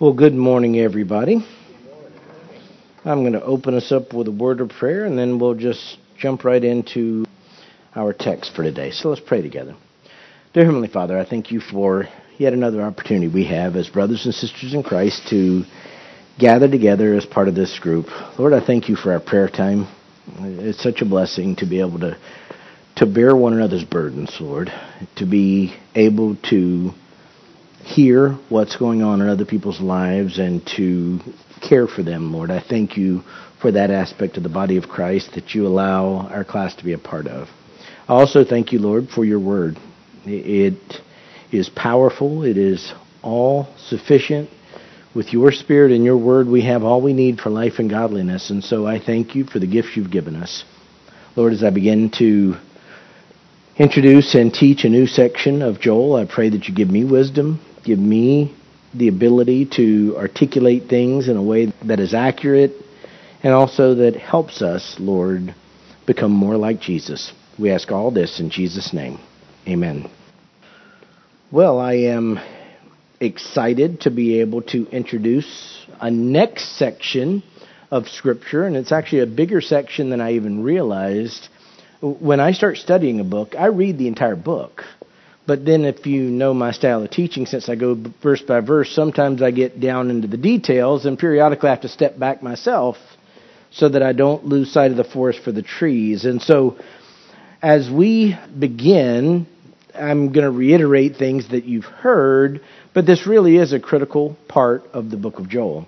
Well, good morning, everybody. I'm going to open us up with a word of prayer, and then we'll just jump right into our text for today. So let's pray together. Dear Heavenly Father, I thank you for yet another opportunity we have as brothers and sisters in Christ to gather together as part of this group. Lord, I thank you for our prayer time. It's such a blessing to be able to to bear one another's burdens, Lord, to be able to hear what's going on in other people's lives and to care for them, Lord. I thank you for that aspect of the body of Christ that you allow our class to be a part of. I also thank you, Lord, for your word. It is powerful, it is all sufficient. With your spirit and your word, we have all we need for life and godliness. And so I thank you for the gifts you've given us. Lord, as I begin to introduce and teach a new section of Joel, I pray that you give me wisdom, give me the ability to articulate things in a way that is accurate and also that helps us, Lord, become more like Jesus. We ask all this in Jesus' name. Amen. Well, I am excited to be able to introduce a next section of Scripture, and it's actually a bigger section than I even realized. When I start studying a book, I read the entire book. But then, if you know my style of teaching, since I go verse by verse, sometimes I get down into the details, and periodically I have to step back myself so that I don't lose sight of the forest for the trees. And so, as we begin, I'm going to reiterate things that you've heard, but this really is a critical part of the book of Joel.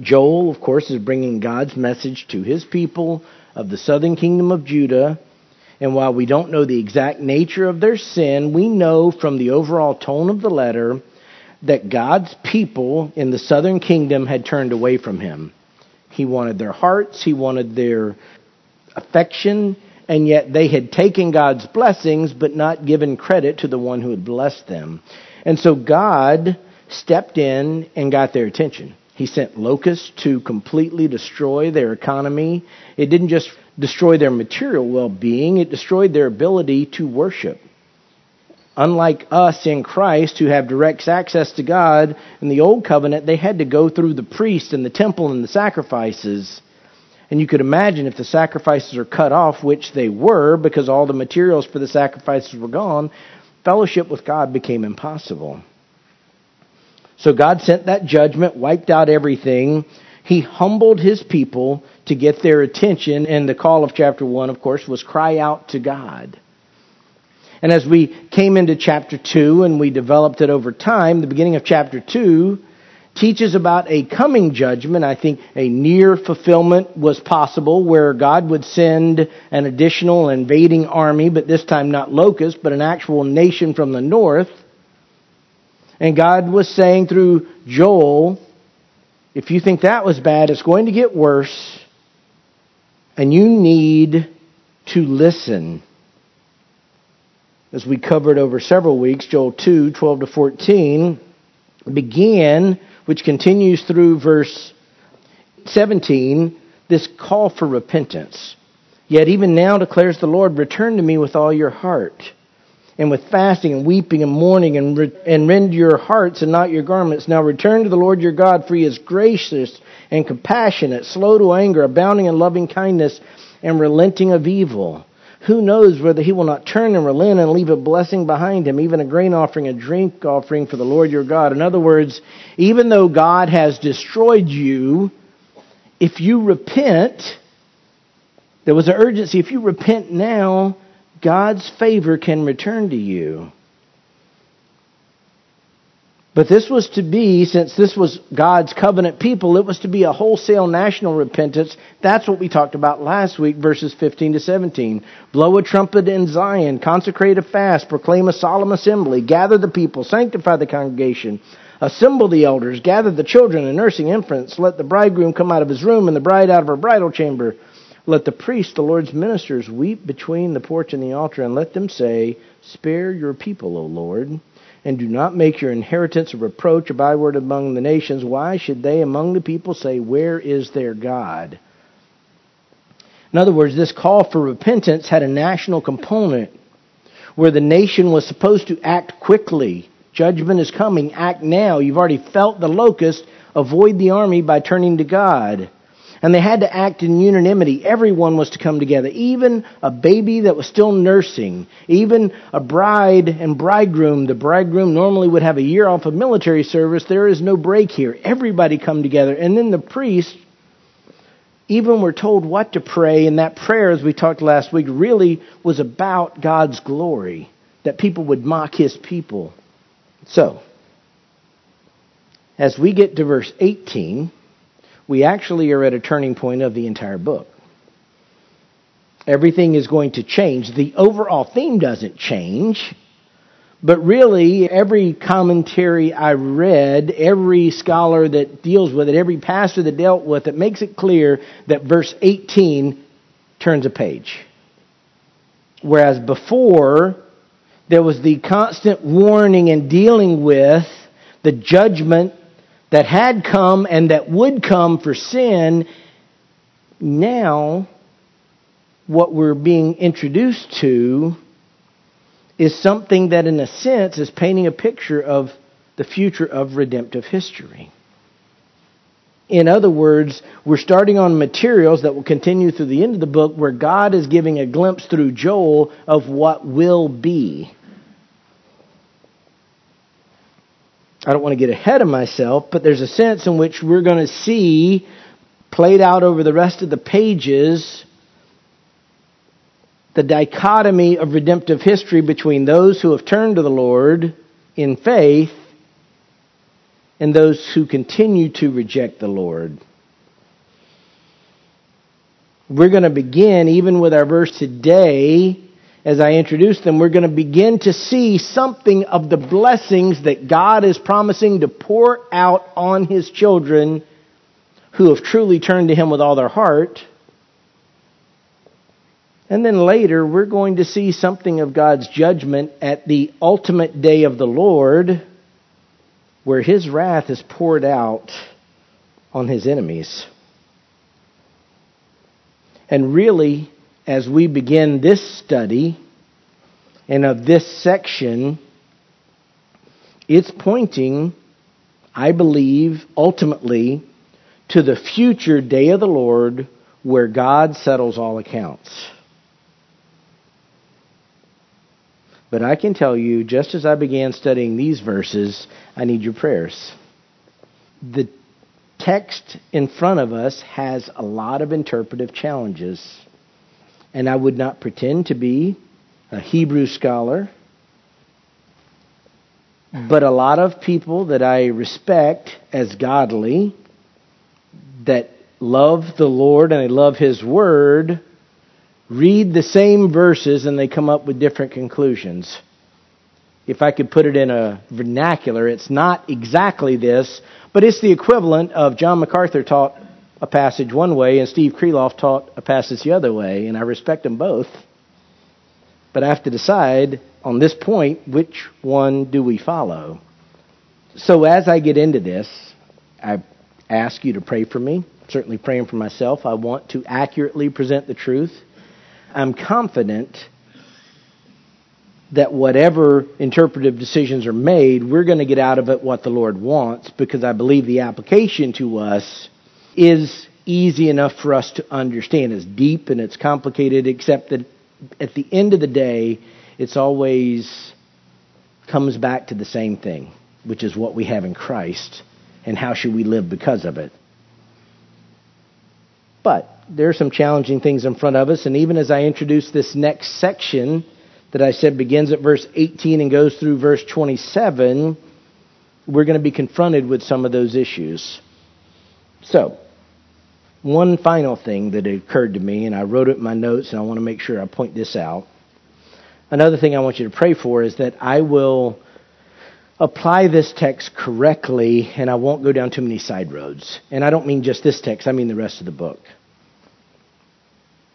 Joel, of course, is bringing God's message to his people of the southern kingdom of Judah and while we don't know the exact nature of their sin, we know from the overall tone of the letter that God's people in the southern kingdom had turned away from him. He wanted their hearts, he wanted their affection, and yet they had taken God's blessings but not given credit to the one who had blessed them. And so God stepped in and got their attention. He sent locusts to completely destroy their economy. It didn't just destroy their material well being, it destroyed their ability to worship. Unlike us in Christ, who have direct access to God, in the Old Covenant, they had to go through the priest and the temple and the sacrifices. And you could imagine if the sacrifices are cut off, which they were because all the materials for the sacrifices were gone, fellowship with God became impossible. So God sent that judgment, wiped out everything, he humbled his people to get their attention, and the call of chapter 1, of course, was cry out to God. And as we came into chapter 2 and we developed it over time, the beginning of chapter 2 teaches about a coming judgment. I think a near fulfillment was possible where God would send an additional invading army, but this time not locusts, but an actual nation from the north. And God was saying through Joel if you think that was bad, it's going to get worse. And you need to listen. As we covered over several weeks, Joel 2 12 to 14 began, which continues through verse 17, this call for repentance. Yet even now declares the Lord, return to me with all your heart and with fasting and weeping and mourning and, re- and rend your hearts and not your garments. Now return to the Lord your God, for he is gracious and compassionate, slow to anger, abounding in loving kindness, and relenting of evil. Who knows whether he will not turn and relent and leave a blessing behind him, even a grain offering, a drink offering for the Lord your God. In other words, even though God has destroyed you, if you repent, there was an urgency. If you repent now, God's favor can return to you. But this was to be, since this was God's covenant people, it was to be a wholesale national repentance. That's what we talked about last week, verses 15 to 17. Blow a trumpet in Zion, consecrate a fast, proclaim a solemn assembly, gather the people, sanctify the congregation, assemble the elders, gather the children and nursing infants, let the bridegroom come out of his room and the bride out of her bridal chamber. Let the priests, the Lord's ministers, weep between the porch and the altar, and let them say, Spare your people, O Lord, and do not make your inheritance a reproach, a byword among the nations. Why should they among the people say, Where is their God? In other words, this call for repentance had a national component where the nation was supposed to act quickly Judgment is coming. Act now. You've already felt the locust. Avoid the army by turning to God. And they had to act in unanimity. Everyone was to come together. Even a baby that was still nursing. Even a bride and bridegroom. The bridegroom normally would have a year off of military service. There is no break here. Everybody come together. And then the priest, even were told what to pray. And that prayer, as we talked last week, really was about God's glory. That people would mock his people. So, as we get to verse 18, we actually are at a turning point of the entire book. Everything is going to change. The overall theme doesn't change, but really, every commentary I read, every scholar that deals with it, every pastor that dealt with it, makes it clear that verse 18 turns a page. Whereas before, there was the constant warning and dealing with the judgment that had come and that would come for sin, now what we're being introduced to is something that, in a sense, is painting a picture of the future of redemptive history. In other words, we're starting on materials that will continue through the end of the book where God is giving a glimpse through Joel of what will be. I don't want to get ahead of myself, but there's a sense in which we're going to see played out over the rest of the pages the dichotomy of redemptive history between those who have turned to the Lord in faith and those who continue to reject the Lord. We're going to begin, even with our verse today, as I introduce them, we're going to begin to see something of the blessings that God is promising to pour out on His children who have truly turned to Him with all their heart. And then later, we're going to see something of God's judgment at the ultimate day of the Lord, where His wrath is poured out on His enemies. And really, as we begin this study and of this section, it's pointing, I believe, ultimately to the future day of the Lord where God settles all accounts. But I can tell you, just as I began studying these verses, I need your prayers. The text in front of us has a lot of interpretive challenges and I would not pretend to be a Hebrew scholar. But a lot of people that I respect as godly, that love the Lord and they love His Word, read the same verses and they come up with different conclusions. If I could put it in a vernacular, it's not exactly this, but it's the equivalent of John MacArthur taught a passage one way and Steve Kreloff taught a passage the other way, and I respect them both. But I have to decide on this point which one do we follow. So as I get into this, I ask you to pray for me. Certainly praying for myself. I want to accurately present the truth. I'm confident that whatever interpretive decisions are made, we're going to get out of it what the Lord wants because I believe the application to us is easy enough for us to understand. It's deep and it's complicated, except that at the end of the day, it's always comes back to the same thing, which is what we have in Christ and how should we live because of it. But there are some challenging things in front of us, and even as I introduce this next section that I said begins at verse 18 and goes through verse 27, we're going to be confronted with some of those issues. So, one final thing that occurred to me, and I wrote it in my notes, and I want to make sure I point this out. Another thing I want you to pray for is that I will apply this text correctly and I won't go down too many side roads. And I don't mean just this text, I mean the rest of the book.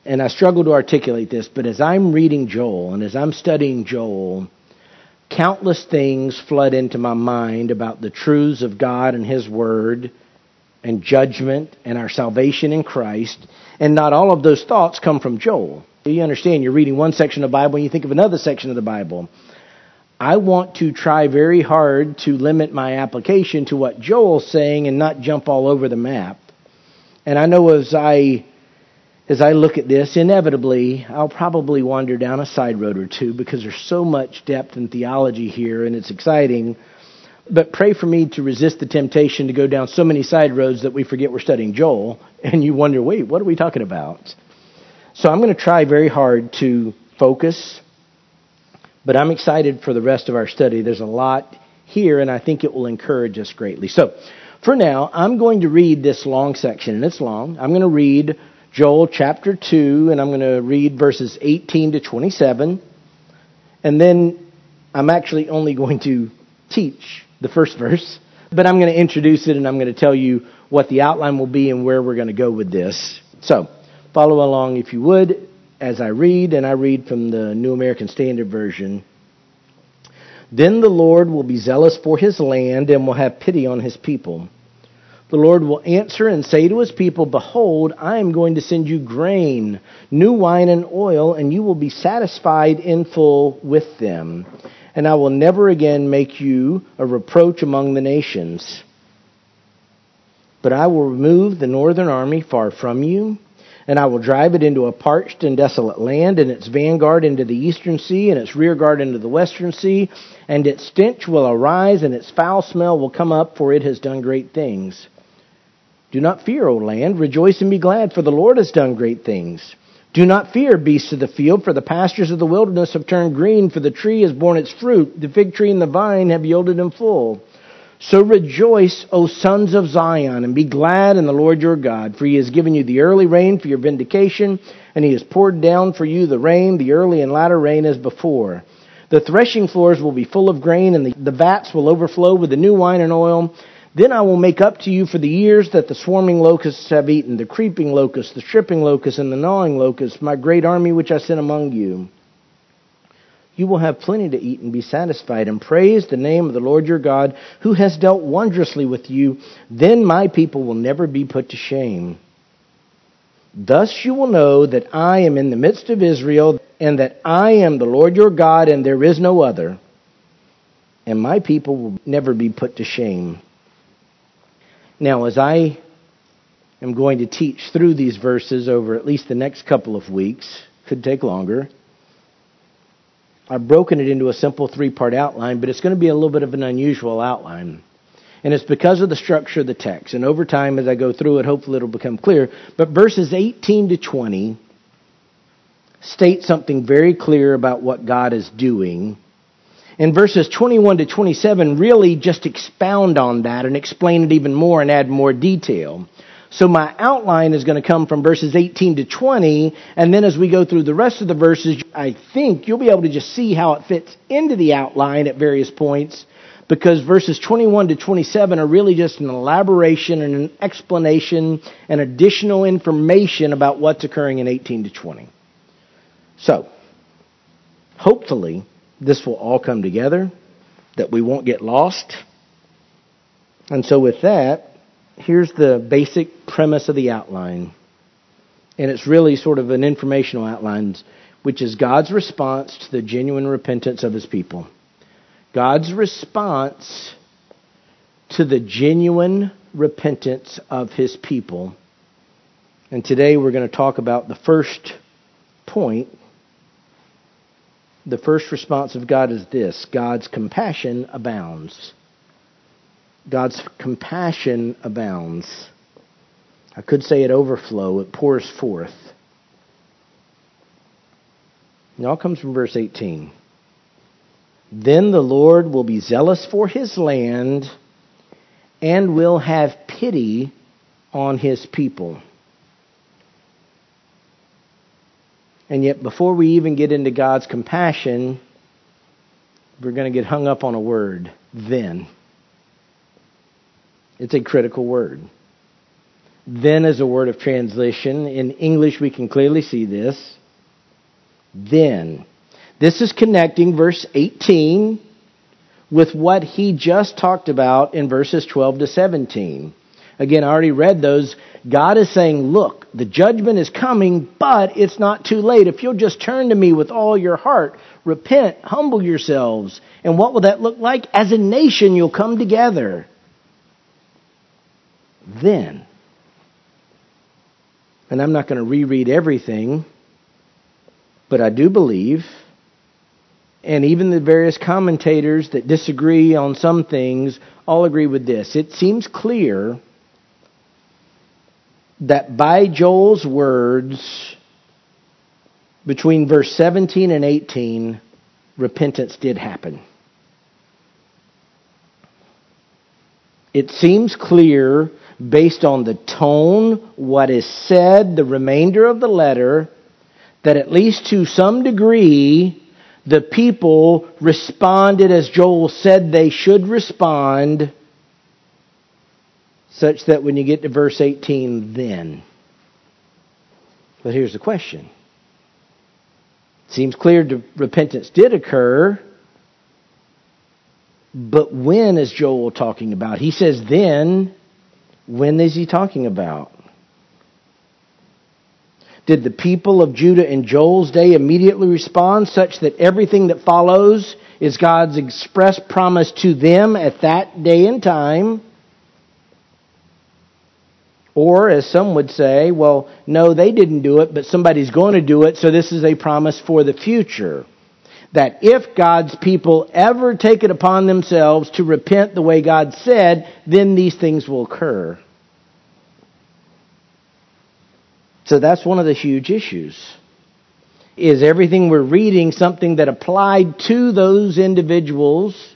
And I struggle to articulate this, but as I'm reading Joel and as I'm studying Joel, countless things flood into my mind about the truths of God and His Word and judgment and our salvation in Christ. And not all of those thoughts come from Joel. You understand, you're reading one section of the Bible and you think of another section of the Bible. I want to try very hard to limit my application to what Joel's saying and not jump all over the map. And I know as I as I look at this, inevitably I'll probably wander down a side road or two because there's so much depth in theology here and it's exciting. But pray for me to resist the temptation to go down so many side roads that we forget we're studying Joel and you wonder, wait, what are we talking about? So I'm going to try very hard to focus but I'm excited for the rest of our study. There's a lot here, and I think it will encourage us greatly. So, for now, I'm going to read this long section, and it's long. I'm going to read Joel chapter 2, and I'm going to read verses 18 to 27. And then I'm actually only going to teach the first verse, but I'm going to introduce it and I'm going to tell you what the outline will be and where we're going to go with this. So, follow along if you would as I read, and I read from the New American Standard Version. Then the Lord will be zealous for his land and will have pity on his people. The Lord will answer and say to his people, Behold, I am going to send you grain, new wine, and oil, and you will be satisfied in full with them. And I will never again make you a reproach among the nations. But I will remove the northern army far from you and I will drive it into a parched and desolate land, and its vanguard into the eastern sea, and its rearguard into the western sea, and its stench will arise, and its foul smell will come up, for it has done great things. Do not fear, O land, rejoice and be glad, for the Lord has done great things. Do not fear, beasts of the field, for the pastures of the wilderness have turned green, for the tree has borne its fruit, the fig tree and the vine have yielded in full. So rejoice, O sons of Zion, and be glad in the Lord your God, for he has given you the early rain for your vindication, and he has poured down for you the rain, the early and latter rain as before. The threshing floors will be full of grain, and the, the vats will overflow with the new wine and oil. Then I will make up to you for the years that the swarming locusts have eaten, the creeping locust, the stripping locust, and the gnawing locust, my great army which I sent among you you will have plenty to eat and be satisfied, and praise the name of the Lord your God, who has dealt wondrously with you. Then my people will never be put to shame. Thus you will know that I am in the midst of Israel, and that I am the Lord your God, and there is no other. And my people will never be put to shame. Now, as I am going to teach through these verses over at least the next couple of weeks, could take longer I've broken it into a simple three part outline, but it's going to be a little bit of an unusual outline. And it's because of the structure of the text. And over time, as I go through it, hopefully it'll become clear. But verses 18 to 20 state something very clear about what God is doing. And verses 21 to 27 really just expound on that and explain it even more and add more detail. So my outline is going to come from verses 18 to 20, and then as we go through the rest of the verses, I think you'll be able to just see how it fits into the outline at various points, because verses 21 to 27 are really just an elaboration and an explanation and additional information about what's occurring in 18 to 20. So, hopefully, this will all come together, that we won't get lost. And so with that, here's the basic premise of the outline. And it's really sort of an informational outline, which is God's response to the genuine repentance of his people. God's response to the genuine repentance of his people. And today we're going to talk about the first point. The first response of God is this God's compassion abounds. God's compassion abounds. I could say it overflow, it pours forth. It all comes from verse 18. Then the Lord will be zealous for his land and will have pity on his people. And yet, before we even get into God's compassion, we're going to get hung up on a word then. It's a critical word. Then is a word of translation. In English, we can clearly see this. Then. This is connecting verse 18 with what he just talked about in verses 12 to 17. Again, I already read those God is saying, look, the judgment is coming, but it's not too late. If you'll just turn to me with all your heart, repent, humble yourselves. And what will that look like? As a nation, you'll come together. Then, and I'm not going to reread everything, but I do believe, and even the various commentators that disagree on some things all agree with this. It seems clear that by Joel's words, between verse 17 and 18, repentance did happen. It seems clear, based on the tone, what is said, the remainder of the letter, that at least to some degree, the people responded as Joel said they should respond, such that when you get to verse 18, then. But here's the question. It seems clear that repentance did occur, but when is Joel talking about? He says then. When is he talking about? Did the people of Judah in Joel's day immediately respond such that everything that follows is God's express promise to them at that day and time? Or, as some would say, well, no, they didn't do it, but somebody's going to do it, so this is a promise for the future. That if God's people ever take it upon themselves to repent the way God said, then these things will occur. So that's one of the huge issues. Is everything we're reading something that applied to those individuals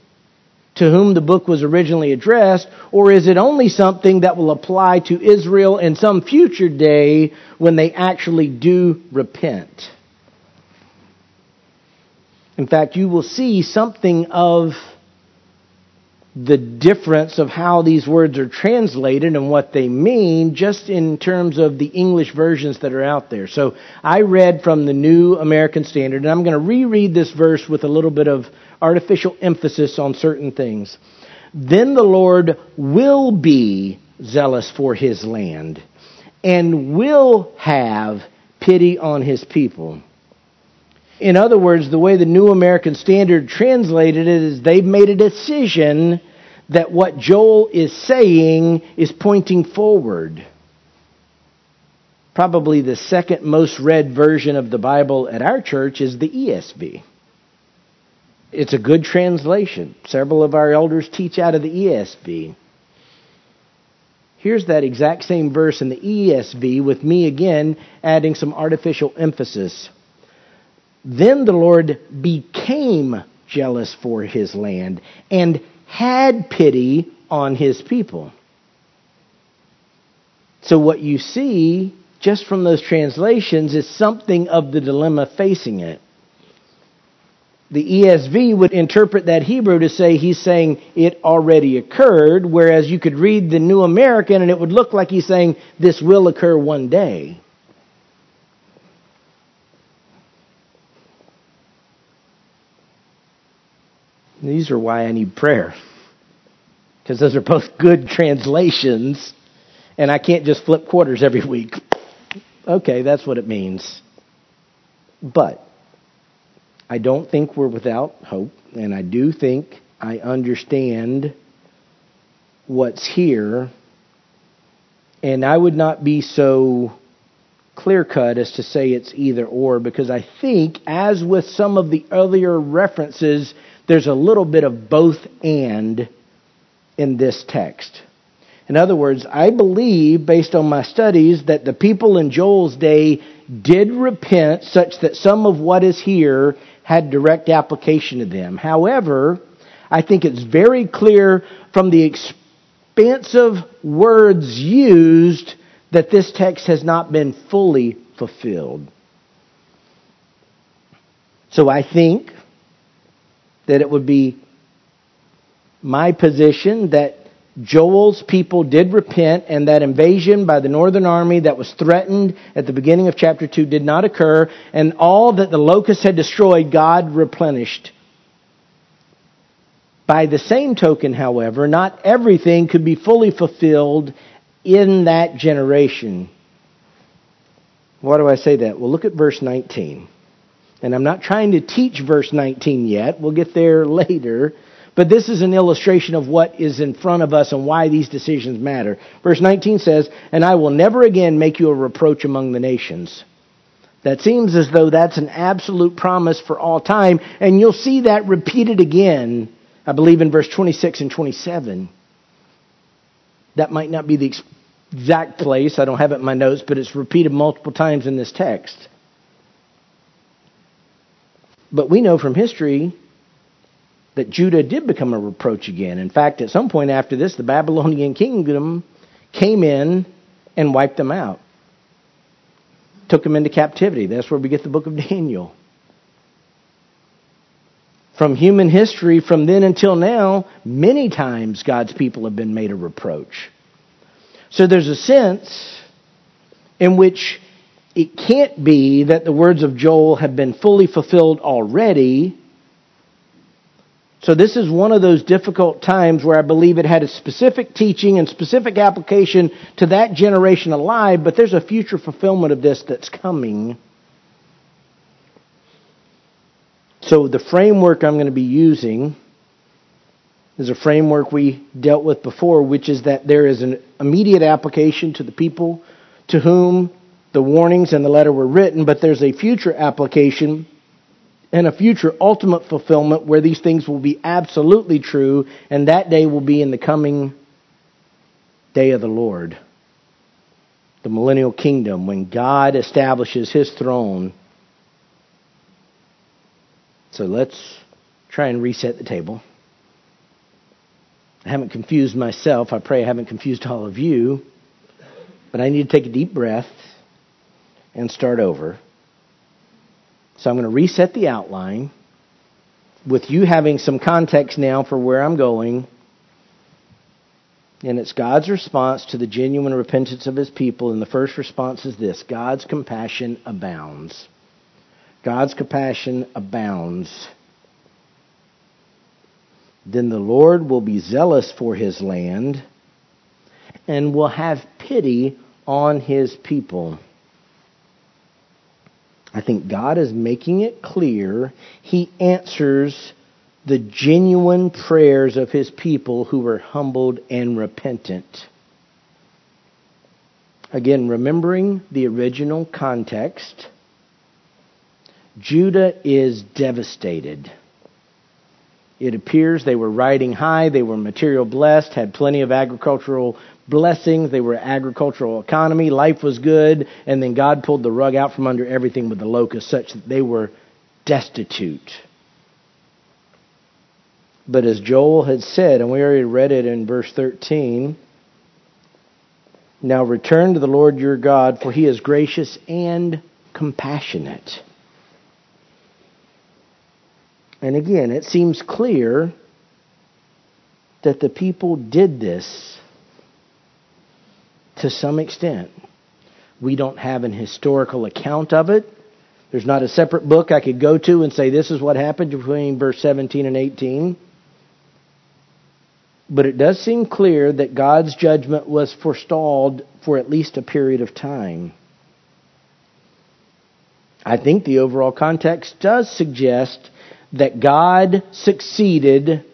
to whom the book was originally addressed, or is it only something that will apply to Israel in some future day when they actually do repent? In fact, you will see something of the difference of how these words are translated and what they mean just in terms of the English versions that are out there. So I read from the New American Standard, and I'm going to reread this verse with a little bit of artificial emphasis on certain things. Then the Lord will be zealous for his land and will have pity on his people. In other words, the way the New American Standard translated it is they've made a decision that what Joel is saying is pointing forward. Probably the second most read version of the Bible at our church is the ESV. It's a good translation. Several of our elders teach out of the ESV. Here's that exact same verse in the ESV with me again adding some artificial emphasis. Then the Lord became jealous for his land and had pity on his people. So, what you see just from those translations is something of the dilemma facing it. The ESV would interpret that Hebrew to say he's saying it already occurred, whereas you could read the New American and it would look like he's saying this will occur one day. These are why I need prayer. Because those are both good translations, and I can't just flip quarters every week. Okay, that's what it means. But I don't think we're without hope, and I do think I understand what's here, and I would not be so clear cut as to say it's either or, because I think, as with some of the earlier references there's a little bit of both and in this text. In other words, I believe, based on my studies, that the people in Joel's day did repent such that some of what is here had direct application to them. However, I think it's very clear from the expansive words used that this text has not been fully fulfilled. So I think that it would be my position that Joel's people did repent and that invasion by the northern army that was threatened at the beginning of chapter 2 did not occur and all that the locusts had destroyed God replenished. By the same token, however, not everything could be fully fulfilled in that generation. Why do I say that? Well, look at verse 19. And I'm not trying to teach verse 19 yet. We'll get there later. But this is an illustration of what is in front of us and why these decisions matter. Verse 19 says, And I will never again make you a reproach among the nations. That seems as though that's an absolute promise for all time. And you'll see that repeated again, I believe, in verse 26 and 27. That might not be the exact place. I don't have it in my notes, but it's repeated multiple times in this text. But we know from history that Judah did become a reproach again. In fact, at some point after this, the Babylonian kingdom came in and wiped them out, took them into captivity. That's where we get the book of Daniel. From human history, from then until now, many times God's people have been made a reproach. So there's a sense in which it can't be that the words of Joel have been fully fulfilled already. So this is one of those difficult times where I believe it had a specific teaching and specific application to that generation alive, but there's a future fulfillment of this that's coming. So the framework I'm going to be using is a framework we dealt with before, which is that there is an immediate application to the people to whom the warnings and the letter were written, but there's a future application and a future ultimate fulfillment where these things will be absolutely true, and that day will be in the coming day of the Lord, the millennial kingdom, when God establishes his throne. So let's try and reset the table. I haven't confused myself. I pray I haven't confused all of you. But I need to take a deep breath and start over. So I'm going to reset the outline with you having some context now for where I'm going. And it's God's response to the genuine repentance of his people. And the first response is this God's compassion abounds. God's compassion abounds. Then the Lord will be zealous for his land and will have pity on his people. I think God is making it clear He answers the genuine prayers of His people who are humbled and repentant. Again, remembering the original context, Judah is devastated. It appears they were riding high, they were material blessed, had plenty of agricultural blessings, they were agricultural economy, life was good, and then God pulled the rug out from under everything with the locusts, such that they were destitute. But as Joel had said, and we already read it in verse 13, now return to the Lord your God, for he is gracious and compassionate. And again, it seems clear that the people did this to some extent. We don't have an historical account of it. There's not a separate book I could go to and say this is what happened between verse 17 and 18. But it does seem clear that God's judgment was forestalled for at least a period of time. I think the overall context does suggest that God succeeded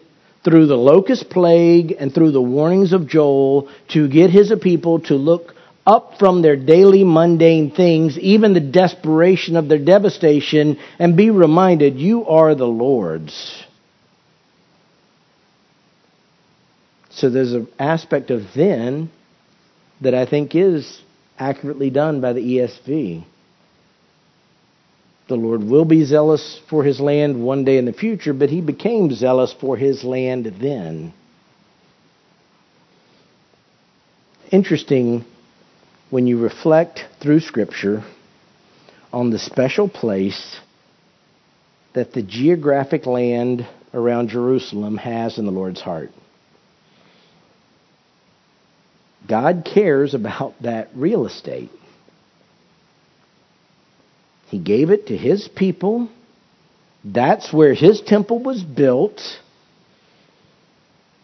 through the locust plague and through the warnings of Joel to get his people to look up from their daily mundane things, even the desperation of their devastation, and be reminded, you are the Lord's. So there's an aspect of then that I think is accurately done by the ESV. The Lord will be zealous for his land one day in the future, but he became zealous for his land then. Interesting when you reflect through Scripture on the special place that the geographic land around Jerusalem has in the Lord's heart. God cares about that real estate. He gave it to his people. That's where his temple was built.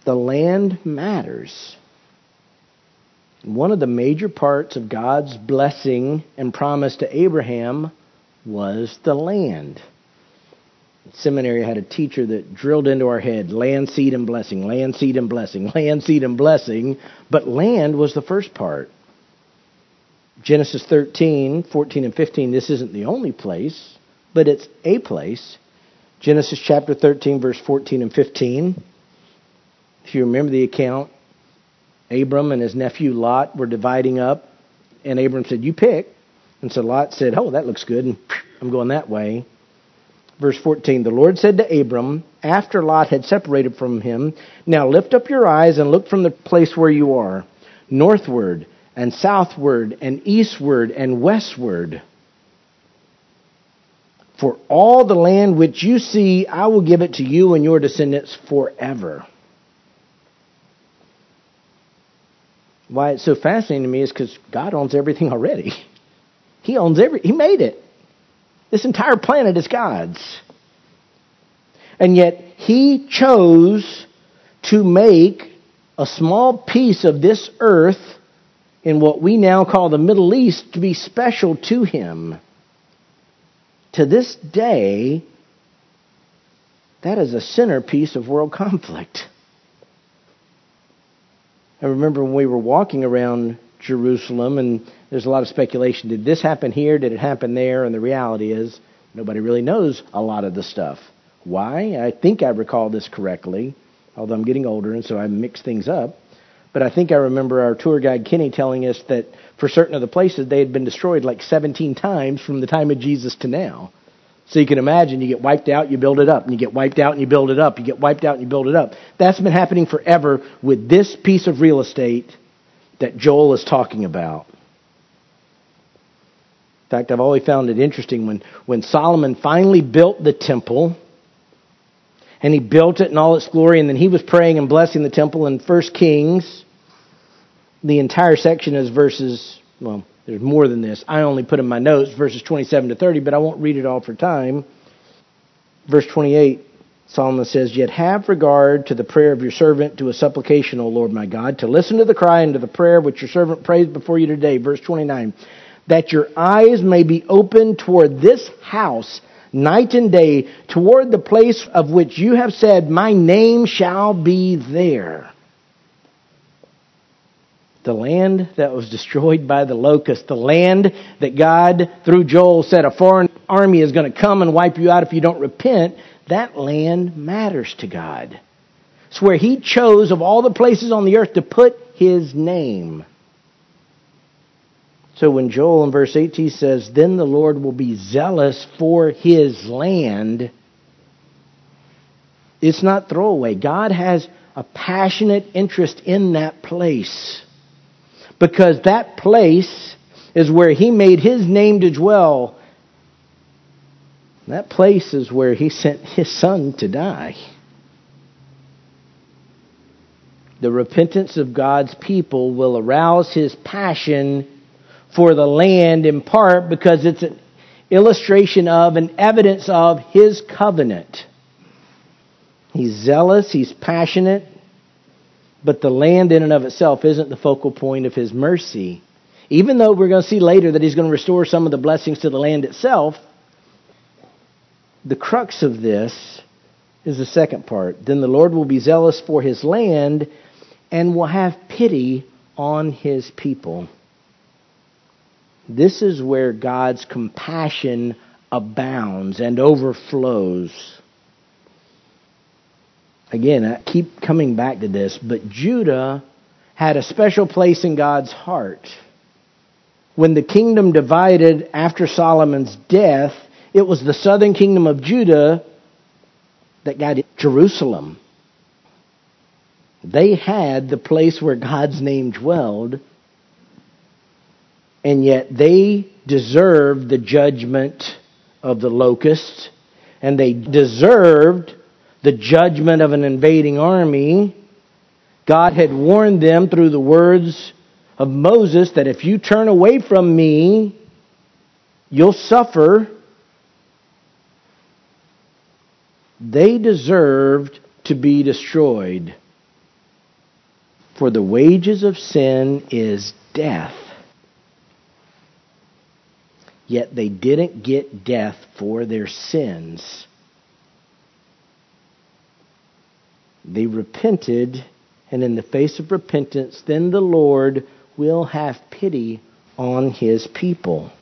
The land matters. One of the major parts of God's blessing and promise to Abraham was the land. Seminary had a teacher that drilled into our head land, seed, and blessing, land, seed, and blessing, land, seed, and blessing. But land was the first part. Genesis 13, 14, and 15, this isn't the only place, but it's a place. Genesis chapter 13, verse 14 and 15. If you remember the account, Abram and his nephew Lot were dividing up, and Abram said, You pick. And so Lot said, Oh, that looks good, and I'm going that way. Verse 14 The Lord said to Abram, after Lot had separated from him, Now lift up your eyes and look from the place where you are, northward and southward and eastward and westward. For all the land which you see, I will give it to you and your descendants forever. Why it's so fascinating to me is because God owns everything already. He owns every, He made it. This entire planet is God's. And yet, He chose to make a small piece of this earth in what we now call the Middle East to be special to Him. To this day, that is a centerpiece of world conflict. I remember when we were walking around Jerusalem, and there's a lot of speculation. Did this happen here? Did it happen there? And the reality is, nobody really knows a lot of the stuff. Why? I think I recall this correctly, although I'm getting older, and so I mix things up. But I think I remember our tour guide Kenny telling us that for certain of the places they had been destroyed like 17 times from the time of Jesus to now. So you can imagine you get wiped out, you build it up, and you get wiped out and you build it up, you get wiped out and you build it up. That's been happening forever with this piece of real estate that Joel is talking about. In fact, I've always found it interesting when, when Solomon finally built the temple, and he built it in all its glory, and then he was praying and blessing the temple in First Kings. The entire section is verses, well, there's more than this. I only put in my notes verses 27 to 30, but I won't read it all for time. Verse 28, Solomon says, Yet have regard to the prayer of your servant, to a supplication, O Lord my God, to listen to the cry and to the prayer which your servant prays before you today. Verse 29, that your eyes may be open toward this house night and day, toward the place of which you have said, My name shall be there the land that was destroyed by the locust, the land that God, through Joel, said a foreign army is going to come and wipe you out if you don't repent, that land matters to God. It's where He chose of all the places on the earth to put His name. So when Joel in verse 18 says, Then the Lord will be zealous for His land, it's not throwaway. God has a passionate interest in that place because that place is where he made his name to dwell. That place is where he sent his son to die. The repentance of God's people will arouse his passion for the land in part because it's an illustration of and evidence of his covenant. He's zealous, he's passionate, but the land in and of itself isn't the focal point of his mercy. Even though we're going to see later that he's going to restore some of the blessings to the land itself, the crux of this is the second part. Then the Lord will be zealous for his land and will have pity on his people. This is where God's compassion abounds and overflows. Again, I keep coming back to this, but Judah had a special place in God's heart. When the kingdom divided after Solomon's death, it was the southern kingdom of Judah that got Jerusalem. They had the place where God's name dwelled, and yet they deserved the judgment of the locusts, and they deserved the judgment of an invading army, God had warned them through the words of Moses that if you turn away from me, you'll suffer. They deserved to be destroyed. For the wages of sin is death. Yet they didn't get death for their sins. They repented, and in the face of repentance, then the Lord will have pity on his people.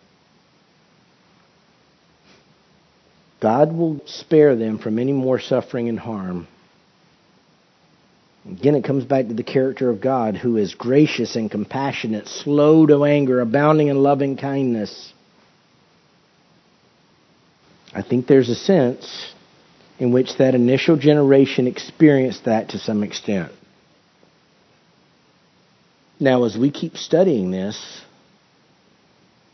God will spare them from any more suffering and harm. Again, it comes back to the character of God, who is gracious and compassionate, slow to anger, abounding in loving kindness. I think there's a sense in which that initial generation experienced that to some extent. Now, as we keep studying this,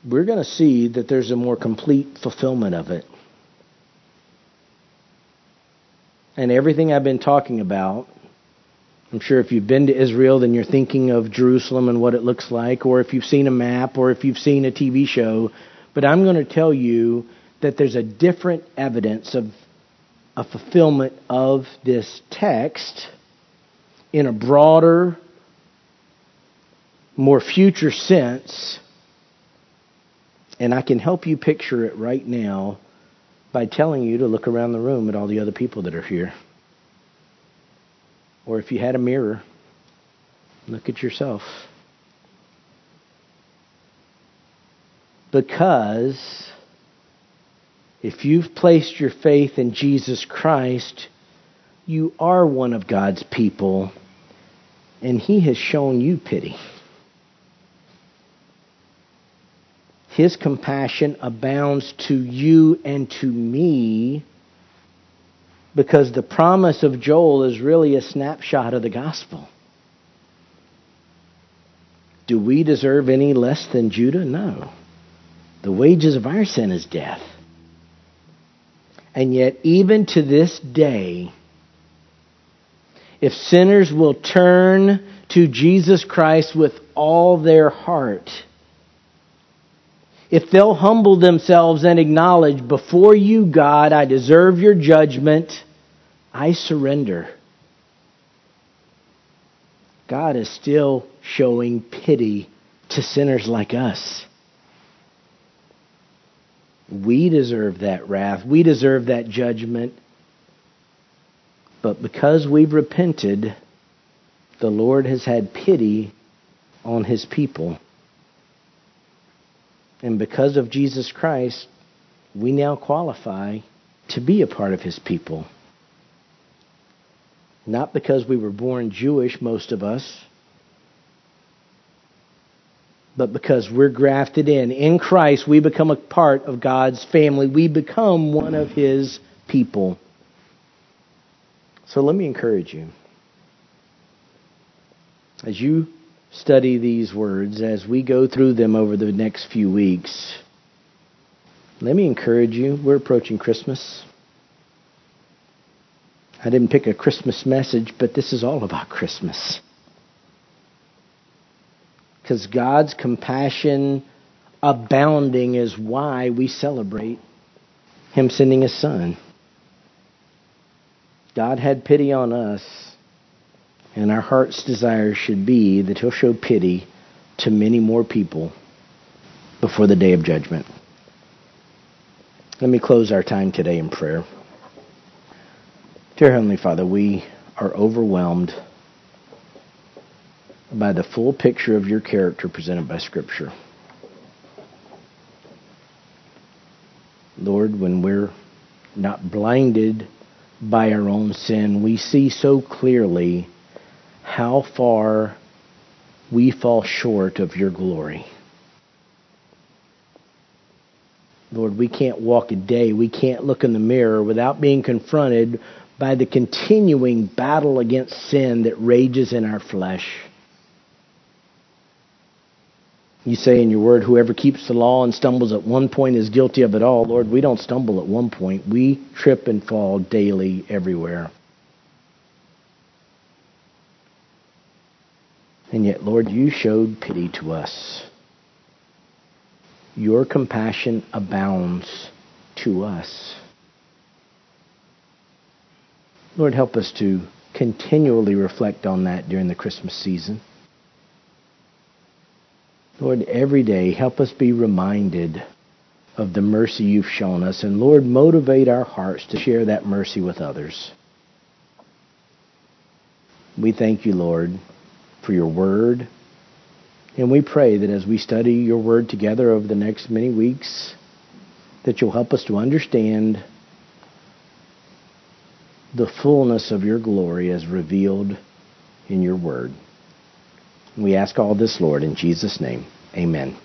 we're going to see that there's a more complete fulfillment of it. And everything I've been talking about, I'm sure if you've been to Israel, then you're thinking of Jerusalem and what it looks like, or if you've seen a map, or if you've seen a TV show. But I'm going to tell you that there's a different evidence of a fulfillment of this text in a broader, more future sense. And I can help you picture it right now by telling you to look around the room at all the other people that are here. Or if you had a mirror, look at yourself. Because if you've placed your faith in Jesus Christ, you are one of God's people, and He has shown you pity. His compassion abounds to you and to me because the promise of Joel is really a snapshot of the gospel. Do we deserve any less than Judah? No. The wages of our sin is death. And yet, even to this day, if sinners will turn to Jesus Christ with all their heart, if they'll humble themselves and acknowledge, before you, God, I deserve your judgment, I surrender. God is still showing pity to sinners like us. We deserve that wrath. We deserve that judgment. But because we've repented, the Lord has had pity on his people. And because of Jesus Christ, we now qualify to be a part of his people. Not because we were born Jewish, most of us, but because we're grafted in. In Christ, we become a part of God's family. We become one of his people. So let me encourage you. As you study these words as we go through them over the next few weeks. Let me encourage you, we're approaching Christmas. I didn't pick a Christmas message, but this is all about Christmas. Because God's compassion abounding is why we celebrate Him sending His Son. God had pity on us and our heart's desire should be that He'll show pity to many more people before the day of judgment. Let me close our time today in prayer. Dear Heavenly Father, we are overwhelmed by the full picture of your character presented by Scripture. Lord, when we're not blinded by our own sin, we see so clearly how far we fall short of your glory. Lord, we can't walk a day, we can't look in the mirror without being confronted by the continuing battle against sin that rages in our flesh. You say in your word, whoever keeps the law and stumbles at one point is guilty of it all. Lord, we don't stumble at one point. We trip and fall daily everywhere. And yet, Lord, you showed pity to us. Your compassion abounds to us. Lord, help us to continually reflect on that during the Christmas season. Lord, every day help us be reminded of the mercy you've shown us. And Lord, motivate our hearts to share that mercy with others. We thank you, Lord, for your word. And we pray that as we study your word together over the next many weeks, that you'll help us to understand the fullness of your glory as revealed in your word. We ask all this, Lord, in Jesus' name. Amen.